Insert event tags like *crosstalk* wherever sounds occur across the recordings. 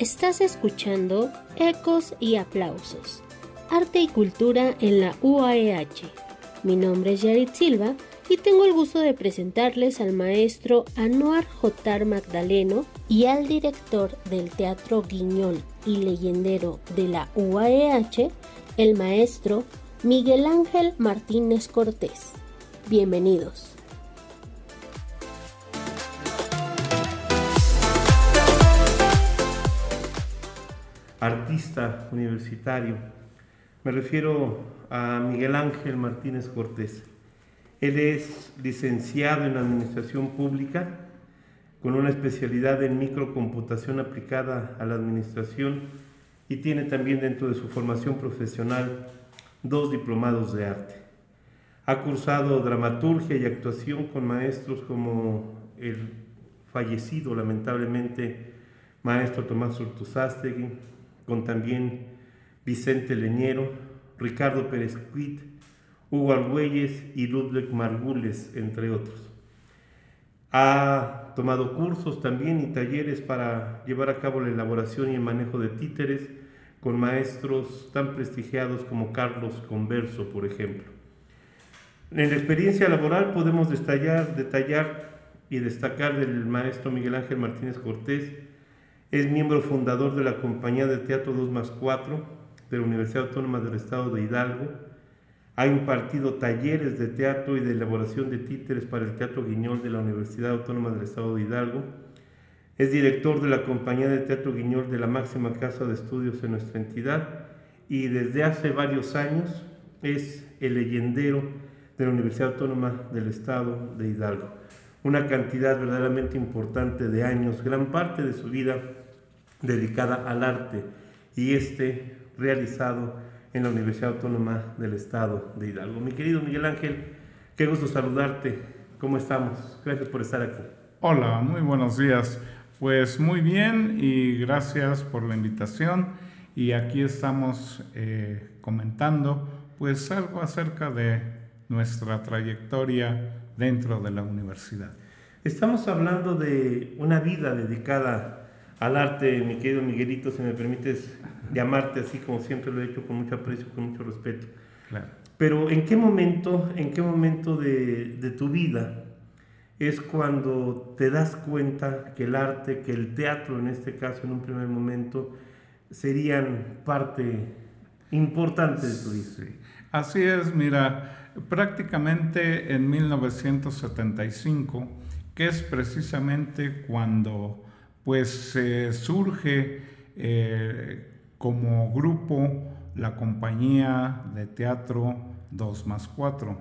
Estás escuchando Ecos y Aplausos, Arte y Cultura en la UAEH. Mi nombre es Yarit Silva y tengo el gusto de presentarles al maestro Anuar Jotar Magdaleno y al director del Teatro Guiñol y leyendero de la UAEH, el maestro Miguel Ángel Martínez Cortés. Bienvenidos. Artista universitario. Me refiero a Miguel Ángel Martínez Cortés. Él es licenciado en Administración Pública con una especialidad en microcomputación aplicada a la administración y tiene también dentro de su formación profesional dos diplomados de arte. Ha cursado dramaturgia y actuación con maestros como el fallecido lamentablemente maestro Tomás Urtuzástegui, con también Vicente Leñero, Ricardo Pérez Cuit, Hugo Argüelles y Ludwig Margules, entre otros. Ha tomado cursos también y talleres para llevar a cabo la elaboración y el manejo de títeres con maestros tan prestigiados como Carlos Converso, por ejemplo. En la experiencia laboral podemos detallar, detallar y destacar del maestro Miguel Ángel Martínez Cortés. Es miembro fundador de la Compañía de Teatro 2 más 4 de la Universidad Autónoma del Estado de Hidalgo ha impartido talleres de teatro y de elaboración de títeres para el Teatro Guiñol de la Universidad Autónoma del Estado de Hidalgo. Es director de la Compañía de Teatro Guiñol de la máxima casa de estudios en nuestra entidad y desde hace varios años es el leyendero de la Universidad Autónoma del Estado de Hidalgo. Una cantidad verdaderamente importante de años, gran parte de su vida dedicada al arte y este realizado en la Universidad Autónoma del Estado de Hidalgo. Mi querido Miguel Ángel, qué gusto saludarte. ¿Cómo estamos? Gracias por estar aquí. Hola, muy buenos días. Pues muy bien y gracias por la invitación. Y aquí estamos eh, comentando pues algo acerca de nuestra trayectoria dentro de la universidad. Estamos hablando de una vida dedicada al arte, mi querido Miguelito, si me permites llamarte así como siempre lo he hecho con mucho aprecio, con mucho respeto. Pero ¿en qué momento, en qué momento de, de, tu vida es cuando te das cuenta que el arte, que el teatro en este caso en un primer momento, serían parte importante de tu vida? Sí. Así es, mira, prácticamente en 1975, que es precisamente cuando pues surge eh, como grupo la compañía de teatro 2 más 4.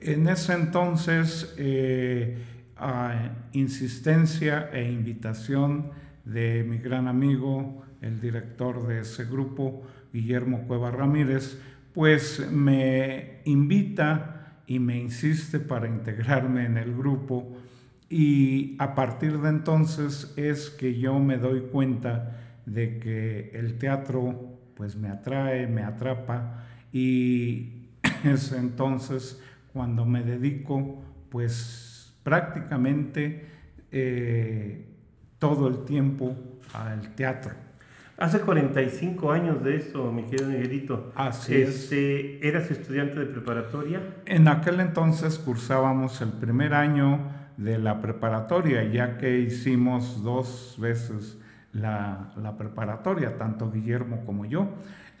En ese entonces, eh, a insistencia e invitación de mi gran amigo, el director de ese grupo, Guillermo Cueva Ramírez, pues me invita y me insiste para integrarme en el grupo y a partir de entonces es que yo me doy cuenta de que el teatro pues me atrae, me atrapa y *clears throat* es entonces cuando me dedico pues prácticamente eh, todo el tiempo al teatro. Hace 45 años de eso, mi querido Miguelito. Así este, ¿Eras estudiante de preparatoria? En aquel entonces cursábamos el primer año de la preparatoria, ya que hicimos dos veces la, preparatoria, tanto Guillermo como yo.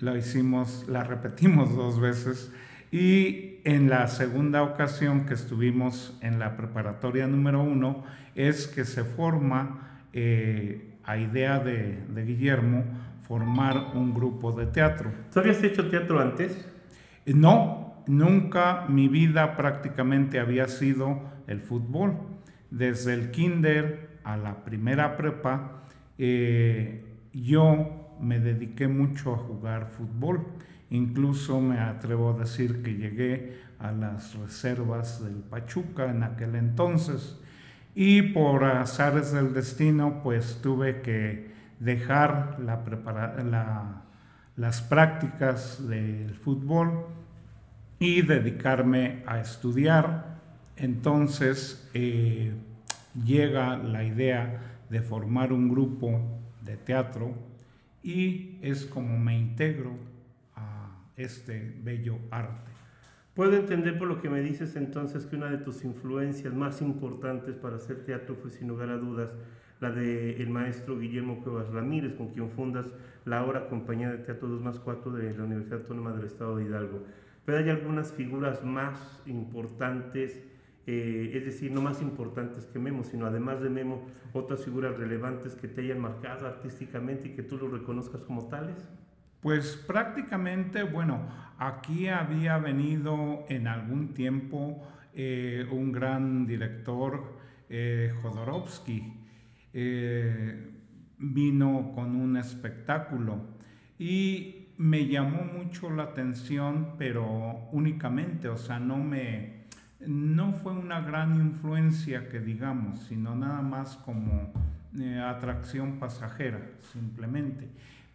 La hicimos, la repetimos dos veces y en la segunda ocasión que estuvimos en la preparatoria número uno es que se forma, eh, a idea de, de, Guillermo, formar un grupo de teatro. ¿Tú habías hecho teatro antes? No, nunca mi vida prácticamente había sido el fútbol. Desde el kinder a la primera prepa, eh, yo me dediqué mucho a jugar fútbol. Incluso me atrevo a decir que llegué a las reservas del Pachuca en aquel entonces. Y por azares del destino, pues tuve que dejar la las prácticas del fútbol y dedicarme a estudiar. Entonces eh, llega la idea de formar un grupo de teatro y es como me integro a este bello arte. Puedo entender por lo que me dices entonces que una de tus influencias más importantes para hacer teatro fue sin lugar a dudas la del el maestro Guillermo Cuevas Ramírez, con quien fundas la ahora Compañía de Teatro 2 más 4 de la Universidad Autónoma del Estado de Hidalgo. Pero hay algunas figuras más importantes, eh, es decir, no más importantes que Memo, sino además de Memo, otras figuras relevantes que te hayan marcado artísticamente y que tú lo reconozcas como tales. Pues prácticamente, bueno, aquí había venido en algún tiempo eh, un gran director, eh, Jodorowsky, vino con un espectáculo y me llamó mucho la atención, pero únicamente, o sea, no me, no fue una gran influencia que digamos, sino nada más como eh, atracción pasajera, simplemente.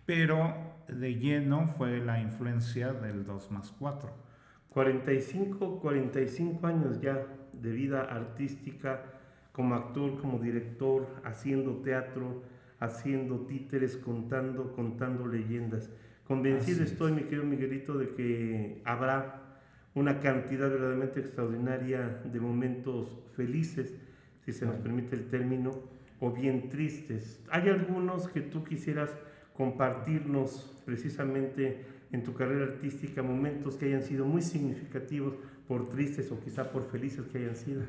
Pero de lleno fue la influencia del 2 más 4. 45, 45 años ya de vida artística como actor, como director, haciendo teatro, haciendo títeres, contando, contando leyendas. Convencido estoy, mi querido Miguelito, de que habrá una cantidad verdaderamente extraordinaria de momentos felices, si se nos permite el término, o bien tristes. ¿Hay algunos que tú quisieras compartirnos precisamente en tu carrera artística, momentos que hayan sido muy significativos por tristes o quizá por felices que hayan sido?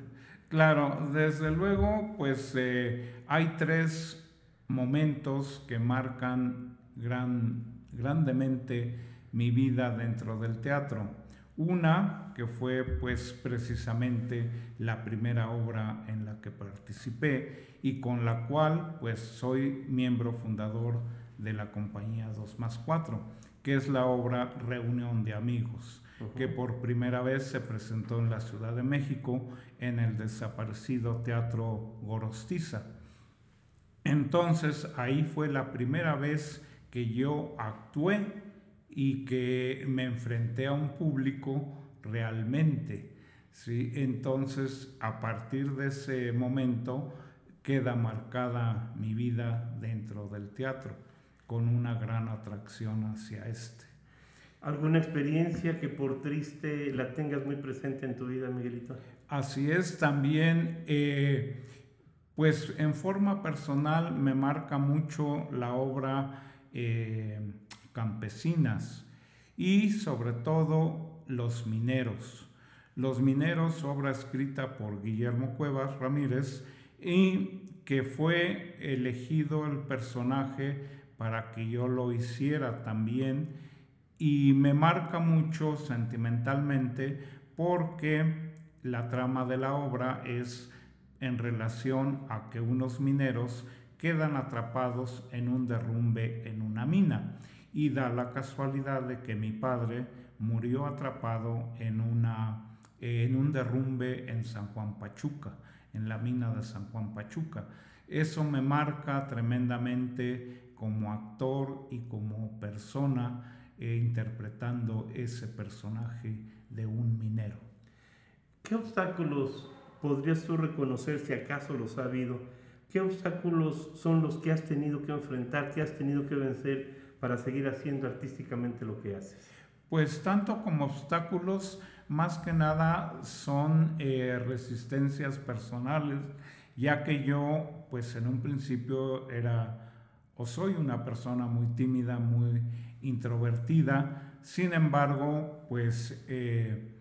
Claro, desde luego, pues eh, hay tres momentos que marcan gran, grandemente mi vida dentro del teatro. Una que fue pues precisamente la primera obra en la que participé y con la cual pues soy miembro fundador de la compañía 2 más 4, que es la obra Reunión de Amigos que por primera vez se presentó en la Ciudad de México en el desaparecido Teatro Gorostiza. Entonces ahí fue la primera vez que yo actué y que me enfrenté a un público realmente. ¿sí? Entonces a partir de ese momento queda marcada mi vida dentro del teatro con una gran atracción hacia este. ¿Alguna experiencia que por triste la tengas muy presente en tu vida, Miguelito? Así es, también, eh, pues en forma personal me marca mucho la obra eh, Campesinas y sobre todo Los Mineros. Los Mineros, obra escrita por Guillermo Cuevas Ramírez y que fue elegido el personaje para que yo lo hiciera también y me marca mucho sentimentalmente porque la trama de la obra es en relación a que unos mineros quedan atrapados en un derrumbe en una mina y da la casualidad de que mi padre murió atrapado en, una, en un derrumbe en San Juan Pachuca, en la mina de San Juan Pachuca. Eso me marca tremendamente como actor y como persona e interpretando ese personaje de un minero. ¿Qué obstáculos podrías tú reconocer si acaso los ha habido? ¿Qué obstáculos son los que has tenido que enfrentar, que has tenido que vencer para seguir haciendo artísticamente lo que haces? Pues tanto como obstáculos, más que nada son eh, resistencias personales, ya que yo, pues en un principio era o soy una persona muy tímida, muy introvertida, sin embargo, pues eh,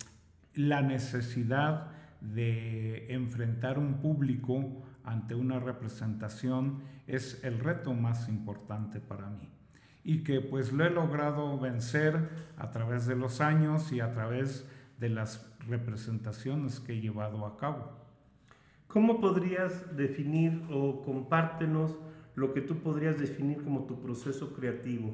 la necesidad de enfrentar un público ante una representación es el reto más importante para mí y que pues lo he logrado vencer a través de los años y a través de las representaciones que he llevado a cabo. ¿Cómo podrías definir o compártenos lo que tú podrías definir como tu proceso creativo?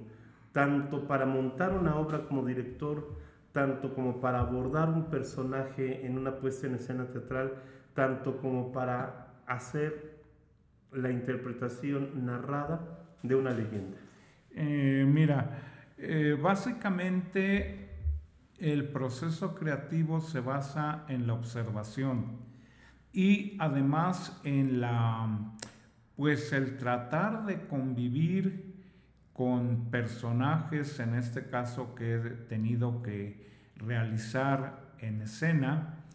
tanto para montar una obra como director, tanto como para abordar un personaje en una puesta en escena teatral, tanto como para hacer la interpretación narrada de una leyenda? Eh, mira, eh, básicamente el proceso creativo se basa en la observación y además en la Pues el tratar de convivir con personajes, en este caso que he tenido que realizar en escena,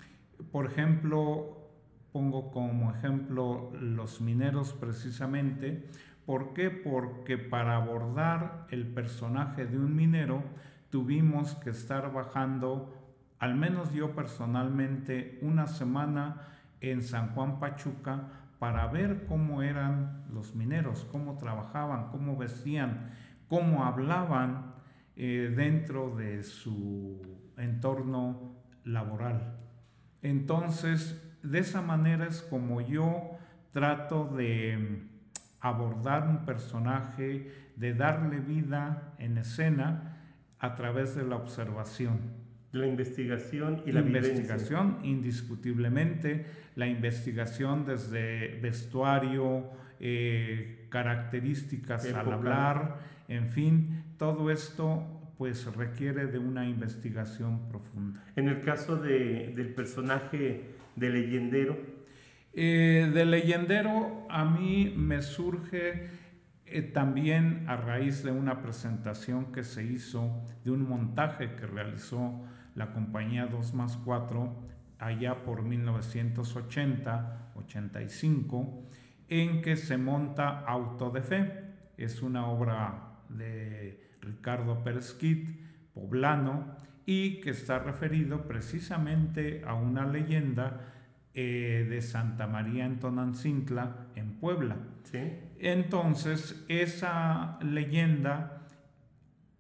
por ejemplo, pongo como ejemplo los mineros precisamente, ¿por qué? Porque para abordar el personaje de un minero tuvimos que estar bajando, al menos yo personalmente, una semana en San Juan Pachuca para ver cómo eran los mineros, cómo trabajaban, cómo vestían, cómo hablaban eh, dentro de su entorno laboral. Entonces, de esa manera es como yo trato de abordar un personaje, de darle vida en escena a través de la observación. La investigación y la, investigación, indiscutiblemente, la investigación desde vestuario, eh, características al hablar, en fin, todo esto pues requiere de una investigación profunda. En el caso de, del personaje de leyendero. Eh, de leyendero a mí me surge eh, también a raíz de una presentación que se hizo, de un montaje que realizó la compañía 2 más 4 allá por 1980-85, en que se monta Auto de Fe. Es una obra de Ricardo Peresquit, poblano, y que está referido precisamente a una leyenda eh, de Santa María en Tonancintla, en Puebla. Entonces, esa leyenda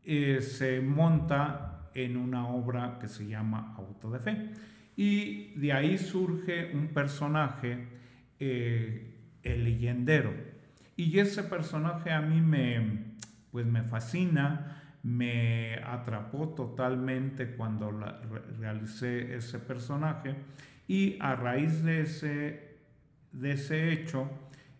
eh, se monta en una obra que se llama Auto de Fe. Y de ahí surge un personaje, eh, el leyendero. Y ese personaje a mí me, pues me fascina, me atrapó totalmente cuando realicé ese personaje y a raíz de ese, de ese hecho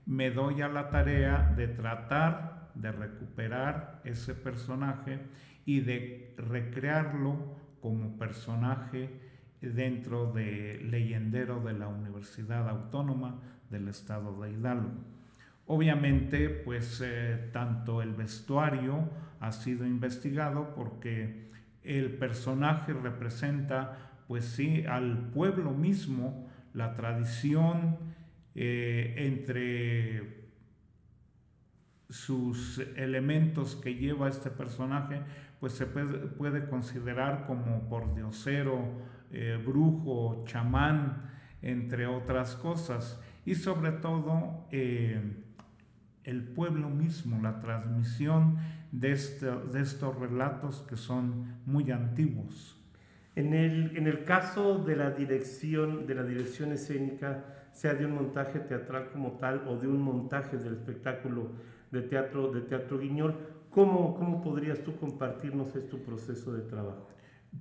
me doy a la tarea de tratar de recuperar ese personaje y de recrearlo como personaje dentro de leyendero de la Universidad Autónoma del Estado de Hidalgo. Obviamente, pues eh, tanto el vestuario ha sido investigado porque el personaje representa, pues sí, al pueblo mismo, la tradición eh, entre sus elementos que lleva este personaje, pues se puede, considerar como pordiosero, eh, brujo, chamán, entre otras cosas. Y sobre todo, el pueblo mismo, la transmisión de, este, de estos relatos que son muy antiguos. En el, en el caso de la dirección, de la dirección escénica, sea de un montaje teatral como tal o de un montaje del espectáculo de teatro, de teatro Guiñol, ¿cómo, cómo podrías tú compartirnos este proceso de trabajo?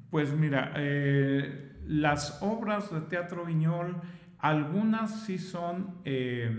Pues mira, eh, las obras de teatro Guiñol, algunas sí son... Eh,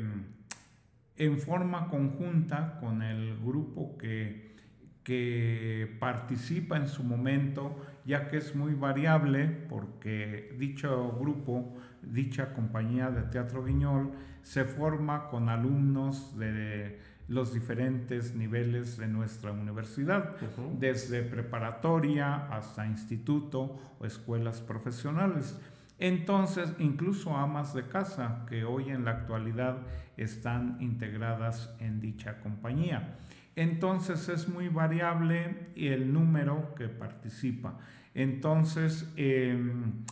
en forma conjunta con el grupo que, que participa en su momento, ya que es muy variable porque dicho grupo, dicha compañía de Teatro Guiñol, se forma con alumnos de los diferentes niveles de nuestra universidad, desde preparatoria hasta instituto o escuelas profesionales. Entonces, incluso amas de casa que hoy en la actualidad están integradas en dicha compañía. Entonces es muy variable el número que participa. Entonces, em,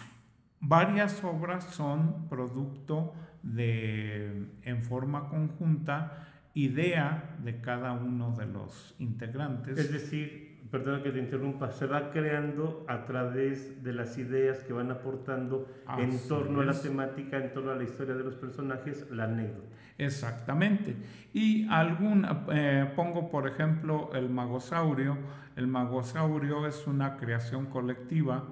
varias obras son producto de, en forma conjunta, idea de cada uno de los integrantes. Es decir, perdona que te interrumpa, se va creando a través de las ideas que van aportando en torno a la temática, en torno a la historia de los personajes, la anécdota. Exactamente. Y algún, eh, pongo por ejemplo el magosaurio. El magosaurio es una creación colectiva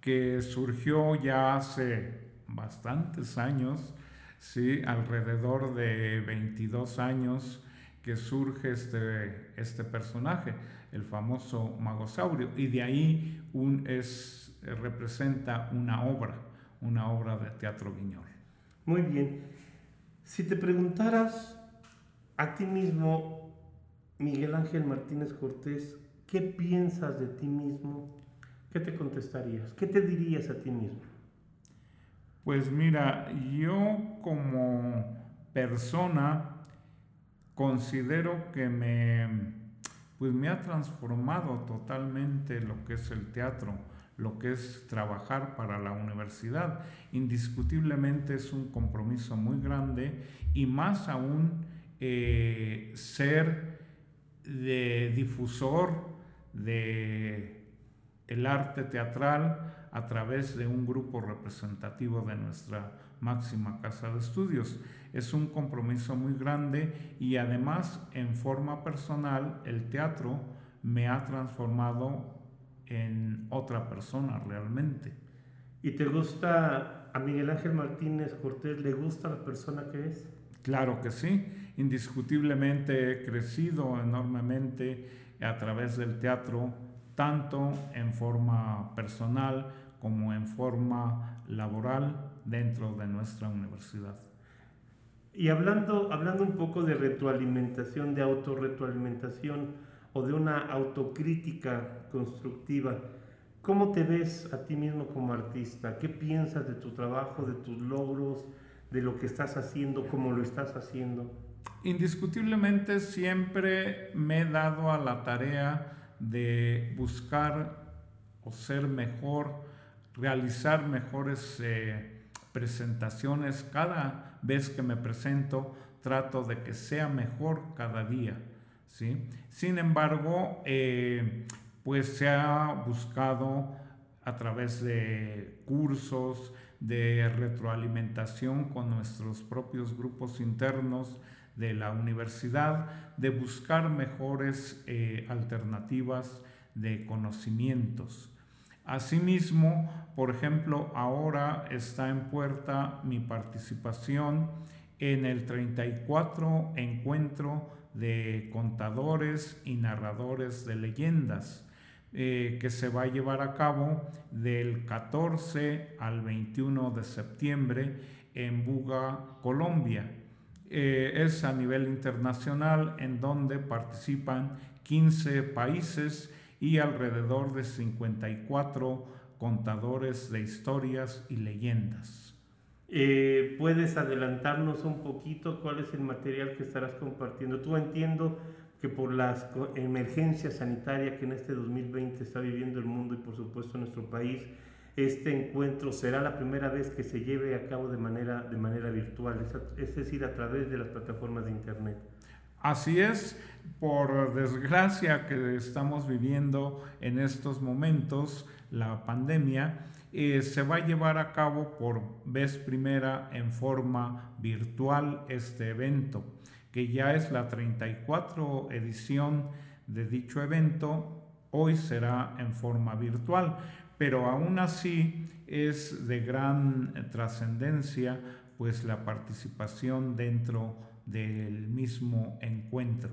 que surgió ya hace bastantes años, ¿sí? alrededor de 22 años que surge este, este personaje, el famoso magosaurio, y de ahí un, es, representa una obra, una obra de teatro guiñol. Muy bien. Si te preguntaras A ti mismo, Miguel Ángel Martínez Cortés, ¿qué piensas de ti mismo? ¿Qué te contestarías? ¿Qué te dirías a ti mismo? Pues mira, yo como persona considero que me, pues me ha transformado totalmente lo que es el teatro, lo que es trabajar para la universidad. Indiscutiblemente es un compromiso muy grande y más aún eh, ser de difusor de arte teatral a través de un grupo representativo de nuestra máxima casa de estudios. Es un compromiso muy grande y además en forma personal el teatro me ha transformado en otra persona realmente. ¿Y te gusta a Miguel Ángel Martínez Cortés, le gusta la persona que es? Claro que sí, indiscutiblemente he crecido enormemente a través del teatro, tanto en forma personal como en forma laboral dentro de nuestra universidad. Y hablando, hablando un poco de retroalimentación, de autorretroalimentación o de una autocrítica constructiva, ¿cómo te ves a ti mismo como artista? ¿Qué piensas de tu trabajo, de tus logros? de lo que estás haciendo, cómo lo estás haciendo? Indiscutiblemente siempre me he dado a la tarea de buscar o ser mejor, realizar mejores eh, presentaciones. Cada vez que me presento trato de que sea mejor cada día. ¿sí? Sin embargo, eh, pues se ha buscado a través de cursos, de retroalimentación con nuestros propios grupos internos de la universidad, de buscar mejores eh, alternativas de conocimientos. Asimismo, por ejemplo, ahora está en puerta mi participación en el 34 encuentro de contadores y narradores de leyendas eh, que se va a llevar a cabo del 14 al 21 de septiembre en Buga, Colombia. Eh, es a nivel internacional en donde participan 15 países y alrededor de 54 contadores de historias y leyendas. Eh, ¿Puedes adelantarnos un poquito cuál es el material que estarás compartiendo? Tú entiendo que por la emergencia sanitaria que en este 2020 está viviendo el mundo y por supuesto nuestro país, este encuentro será la primera vez que se lleve a cabo de manera, de manera virtual, es, decir, a través de las plataformas de Internet. Así es, por desgracia que estamos viviendo en estos momentos, la pandemia, eh, se va a llevar a cabo por vez primera en forma virtual este evento que ya es la 34 edición de dicho evento, hoy será en forma virtual, pero aún así es de gran trascendencia pues la participación dentro del mismo encuentro.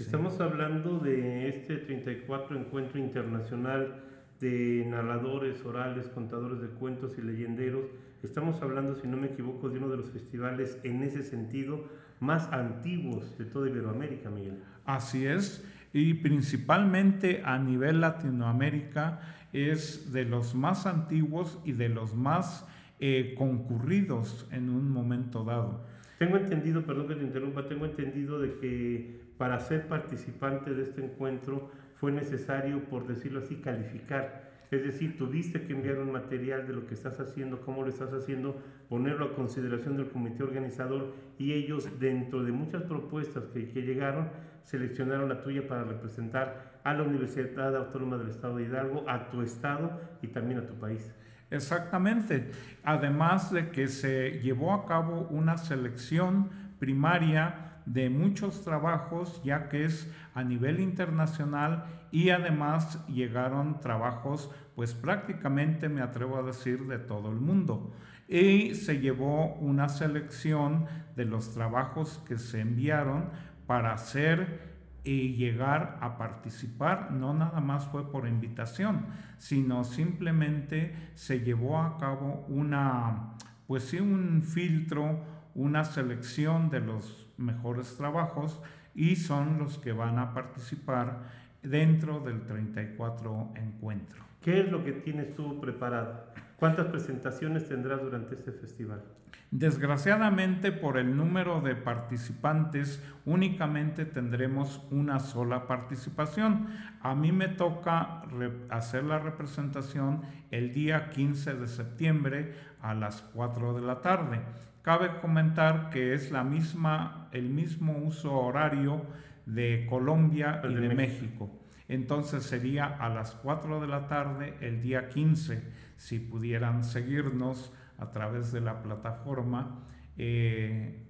Estamos hablando de este 34 encuentro internacional de narradores orales, contadores de cuentos y leyenderos. Estamos hablando, si no me equivoco, de uno de los festivales en ese sentido más antiguos de toda Iberoamérica, Miguel. Así es, y principalmente a nivel Latinoamérica es de los más antiguos y de los más eh, concurridos en un momento dado. Tengo entendido, perdón que te interrumpa, tengo entendido de que para ser participante de este encuentro fue necesario, por decirlo así, calificar es decir, tuviste que enviar un material de lo que estás haciendo, cómo lo estás haciendo, ponerlo a consideración del comité organizador y ellos, dentro de muchas propuestas que, llegaron, seleccionaron la tuya para representar a la Universidad Autónoma del Estado de Hidalgo, a tu estado y también a tu país. Exactamente. Además de que se llevó a cabo una selección primaria de muchos trabajos, ya que es a nivel internacional y además llegaron trabajos, pues prácticamente me atrevo a decir, de todo el mundo. Y se llevó una selección de los trabajos que se enviaron para hacer y llegar a participar, no nada más fue por invitación, sino simplemente se llevó a cabo una, pues sí, un filtro una selección de los mejores trabajos y son los que van a participar dentro del 34 encuentro. ¿Qué es lo que tienes tú preparado? ¿Cuántas presentaciones tendrás durante este festival? Desgraciadamente por el número de participantes únicamente tendremos una sola participación. A mí me toca hacer la representación el día 15 de septiembre a las 4 de la tarde. Cabe comentar que es la misma, el mismo uso horario de Colombia y de, México. Entonces sería a las 4 de la tarde el día 15, si pudieran seguirnos a través de la plataforma, eh,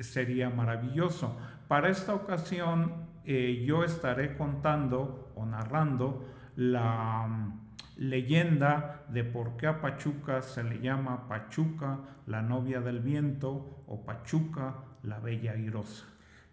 sería maravilloso. Para esta ocasión eh, yo estaré contando o narrando la mm, leyenda de por qué a Pachuca se le llama Pachuca, la novia del viento, o Pachuca, la bella airosa.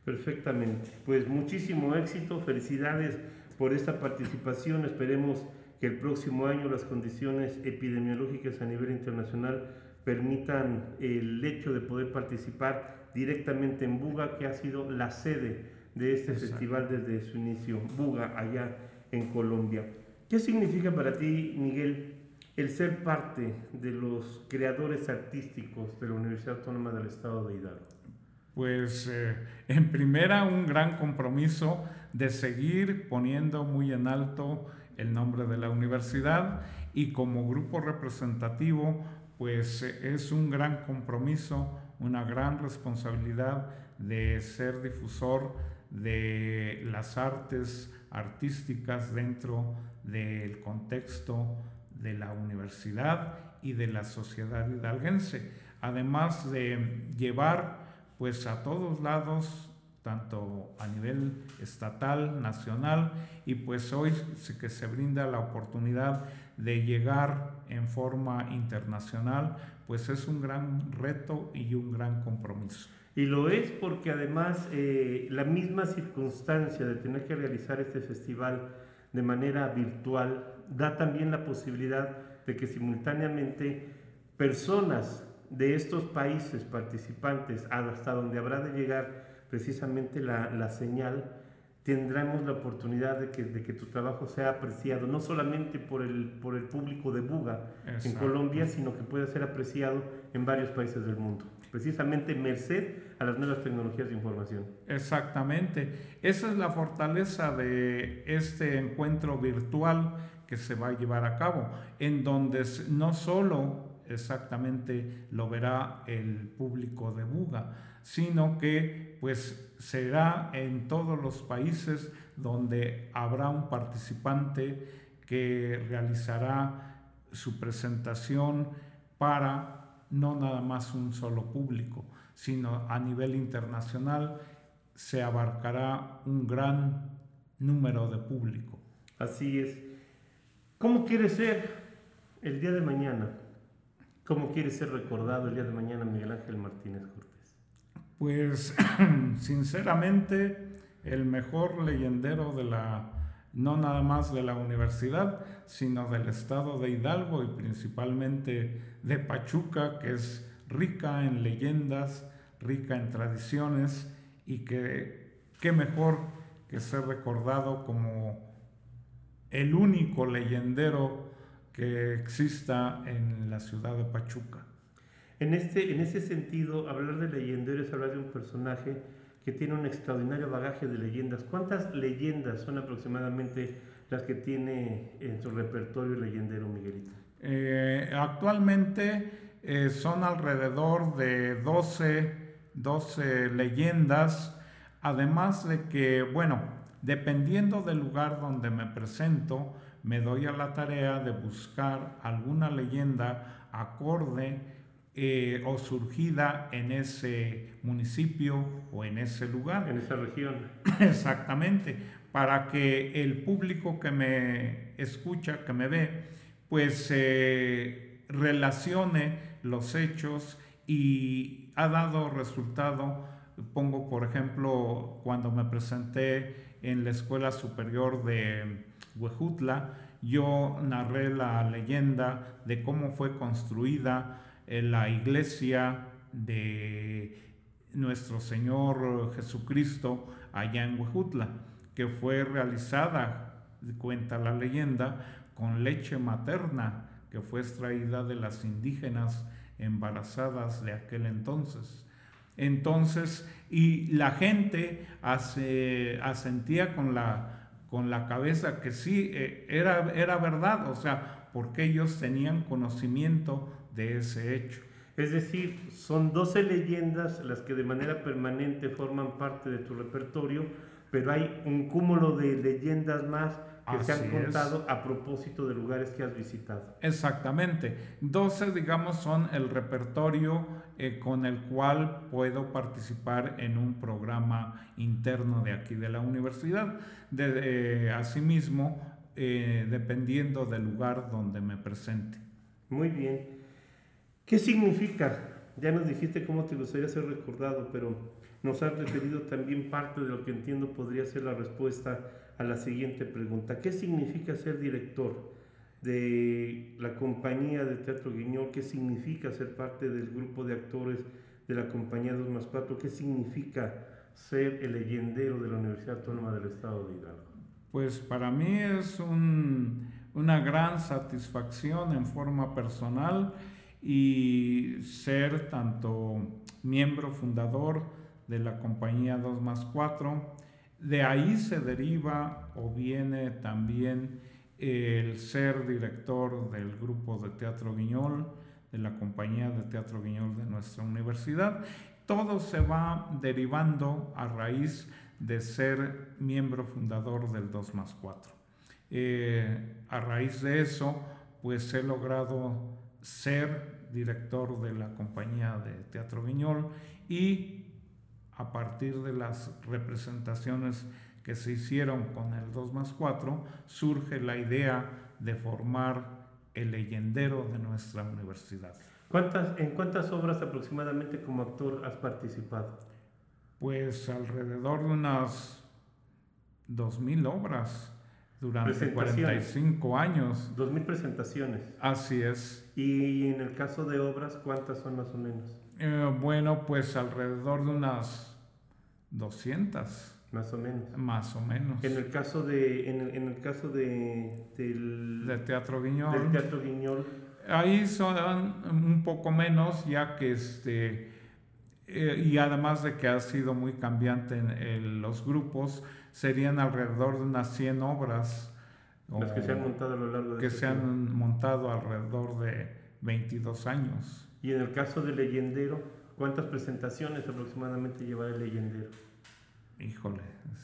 Perfectamente. Pues muchísimo éxito, felicidades por esta participación. Esperemos que el próximo año las condiciones epidemiológicas a nivel internacional permitan el hecho de poder participar directamente en Buga, que ha sido la sede de este festival desde su inicio, Buga, allá en Colombia. ¿Qué significa para ti, Miguel, el ser parte de los creadores artísticos de la Universidad Autónoma del Estado de Hidalgo? Pues eh, en primera un gran compromiso de seguir poniendo muy en alto el nombre de la universidad y como grupo representativo pues eh, es un gran compromiso, una gran responsabilidad de ser difusor de las artes artísticas dentro del contexto de la universidad y de la sociedad hidalguense, además de llevar pues a todos lados, tanto a nivel estatal, nacional, y pues hoy que se brinda la oportunidad de llegar en forma internacional, pues es un gran reto y un gran compromiso. Y lo es porque además eh, la misma circunstancia de tener que realizar este festival de manera virtual da también la posibilidad de que simultáneamente personas de estos países participantes hasta donde habrá de llegar precisamente la, señal, tendremos la oportunidad de que, de que, tu trabajo sea apreciado, no solamente por el, por el público de Buga en Colombia, sino que pueda ser apreciado en varios países del mundo, precisamente merced a las nuevas tecnologías de información. Exactamente, esa es la fortaleza de este encuentro virtual que se va a llevar a cabo, en donde no solo exactamente lo verá el público de Buga, sino que pues será en todos los países donde habrá un participante que realizará su presentación para no nada más un solo público, sino a nivel internacional se abarcará un gran número de público. Así es. ¿Cómo quiere ser el día de mañana? ¿Cómo quiere ser recordado el día de mañana Miguel Ángel Martínez Cortés? Pues *clears throat* sinceramente el mejor leyendero de la, no nada más de la universidad, sino del estado de Hidalgo y principalmente de Pachuca, que es rica en leyendas, rica en tradiciones y que qué mejor que ser recordado como el único leyendero que exista en la ciudad de Pachuca. En, este, en ese sentido, hablar de leyendero es hablar de un personaje que tiene un extraordinario bagaje de leyendas. ¿Cuántas leyendas son aproximadamente las que tiene en su repertorio leyendero, Miguelito? Eh, actualmente eh, son alrededor de 12, 12 leyendas, además de que, bueno, dependiendo del lugar donde me presento, me doy a la tarea de buscar alguna leyenda acorde eh, o surgida en ese municipio o en ese lugar. En esa región. *clears throat* Exactamente, para que el público que me escucha, que me ve, pues eh, relacione los hechos y ha dado resultado. Pongo, por ejemplo, cuando me presenté en la Escuela Superior de Huejutla, yo narré la leyenda de cómo fue construida eh, la iglesia de nuestro Señor Jesucristo allá en Huejutla, que fue realizada, cuenta la leyenda, con leche materna que fue extraída de las indígenas embarazadas de aquel entonces. Entonces, y la gente asentía con la, con la cabeza que sí, eh, era, era verdad, o sea, porque ellos tenían conocimiento de ese hecho. Es decir, son 12 leyendas las que de manera permanente forman parte de tu repertorio, pero hay un cúmulo de leyendas más que se han contado a propósito de lugares que has visitado. Exactamente. 12, digamos, son el repertorio eh, con el cual puedo participar en un programa interno de aquí de la universidad. De, asimismo, eh, dependiendo del lugar donde me presente. Muy bien. ¿Qué significa? Ya nos dijiste cómo te gustaría ser recordado, pero nos has referido también parte de lo que entiendo podría ser la respuesta a la siguiente pregunta. ¿Qué significa ser director de la compañía de Teatro Guiñol? ¿Qué significa ser parte del grupo de actores de la compañía 2 más 4? ¿Qué significa ser el leyendero de la Universidad Autónoma del Estado de Hidalgo? Pues para mí es una gran satisfacción en forma personal y ser tanto miembro fundador de la compañía 2 más 4, de ahí se deriva o viene también el ser director del grupo de Teatro Guiñol, de la compañía de Teatro Guiñol de nuestra universidad. Todo se va derivando a raíz de ser miembro fundador del 2 más 4. Eh, a raíz de eso, pues he logrado ser director de la compañía de Teatro Guiñol y a partir de las representaciones que se hicieron con el 2 más 4, surge la idea de formar el leyendero de nuestra universidad. ¿Cuántas, ¿En cuántas obras aproximadamente como actor has participado? Pues alrededor de unas 2.000 obras durante 45 años. 2.000 presentaciones. Así es. ¿Y en el caso de obras, cuántas son más o menos? Eh, bueno, pues alrededor de unas 200. Más o menos. Más o menos. En el caso de, en el, en el caso de, del, de Teatro Guiñol. Del Teatro Guiñol. Ahí son un poco menos, ya que este, eh, y además de que ha sido muy cambiante en, los grupos, serían alrededor de unas 100 obras. Las que se han montado a lo largo de Que este se han montado alrededor de 22 años. Y en el caso de Leyendero, ¿cuántas presentaciones aproximadamente lleva el Leyendero? Híjole,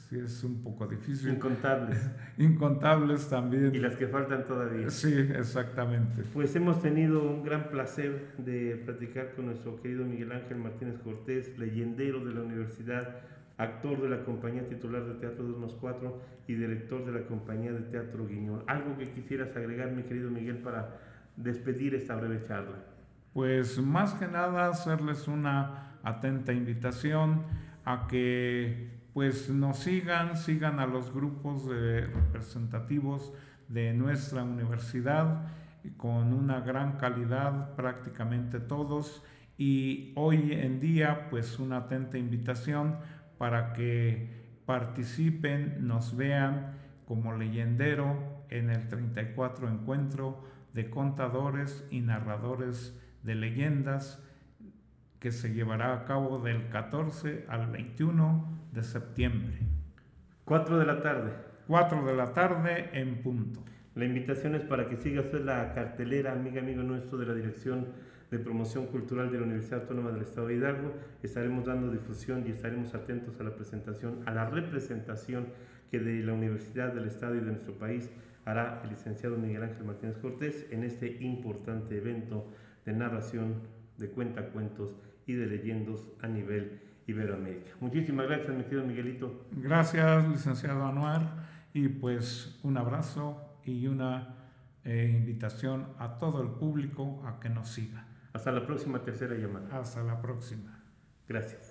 sí es un poco difícil. Incontables. *laughs* Incontables también. Y las que faltan todavía. Sí, exactamente. Pues hemos tenido un gran placer de platicar con nuestro querido Miguel Ángel Martínez Cortés, leyendero de la universidad, actor de la compañía titular de Teatro 2 más 4 y director de la compañía de Teatro Guiñol. ¿Algo que quisieras agregar, mi querido Miguel, para despedir esta breve charla? Pues más que nada hacerles una atenta invitación a que pues nos sigan, sigan a los grupos representativos de nuestra universidad con una gran calidad prácticamente todos. Y hoy en día pues una atenta invitación para que participen, nos vean como leyendero en el 34 encuentro de contadores y narradores de leyendas que se llevará a cabo del 14 al 21 de septiembre. 4 de la tarde. 4 de la tarde en punto. La invitación es para que sigas la cartelera, amiga, amigo nuestro de la Dirección de Promoción Cultural de la Universidad Autónoma del Estado de Hidalgo. Estaremos dando difusión y estaremos atentos a la presentación, a la representación que de la Universidad del Estado y de nuestro país hará el licenciado Miguel Ángel Martínez Cortés en este importante evento de narración, de cuentacuentos y de leyendos a nivel Iberoamérica. Muchísimas gracias, mi querido Miguelito. Gracias, licenciado Anuar, y pues un abrazo y una eh, invitación a todo el público a que nos siga. Hasta la próxima tercera llamada. Hasta la próxima. Gracias.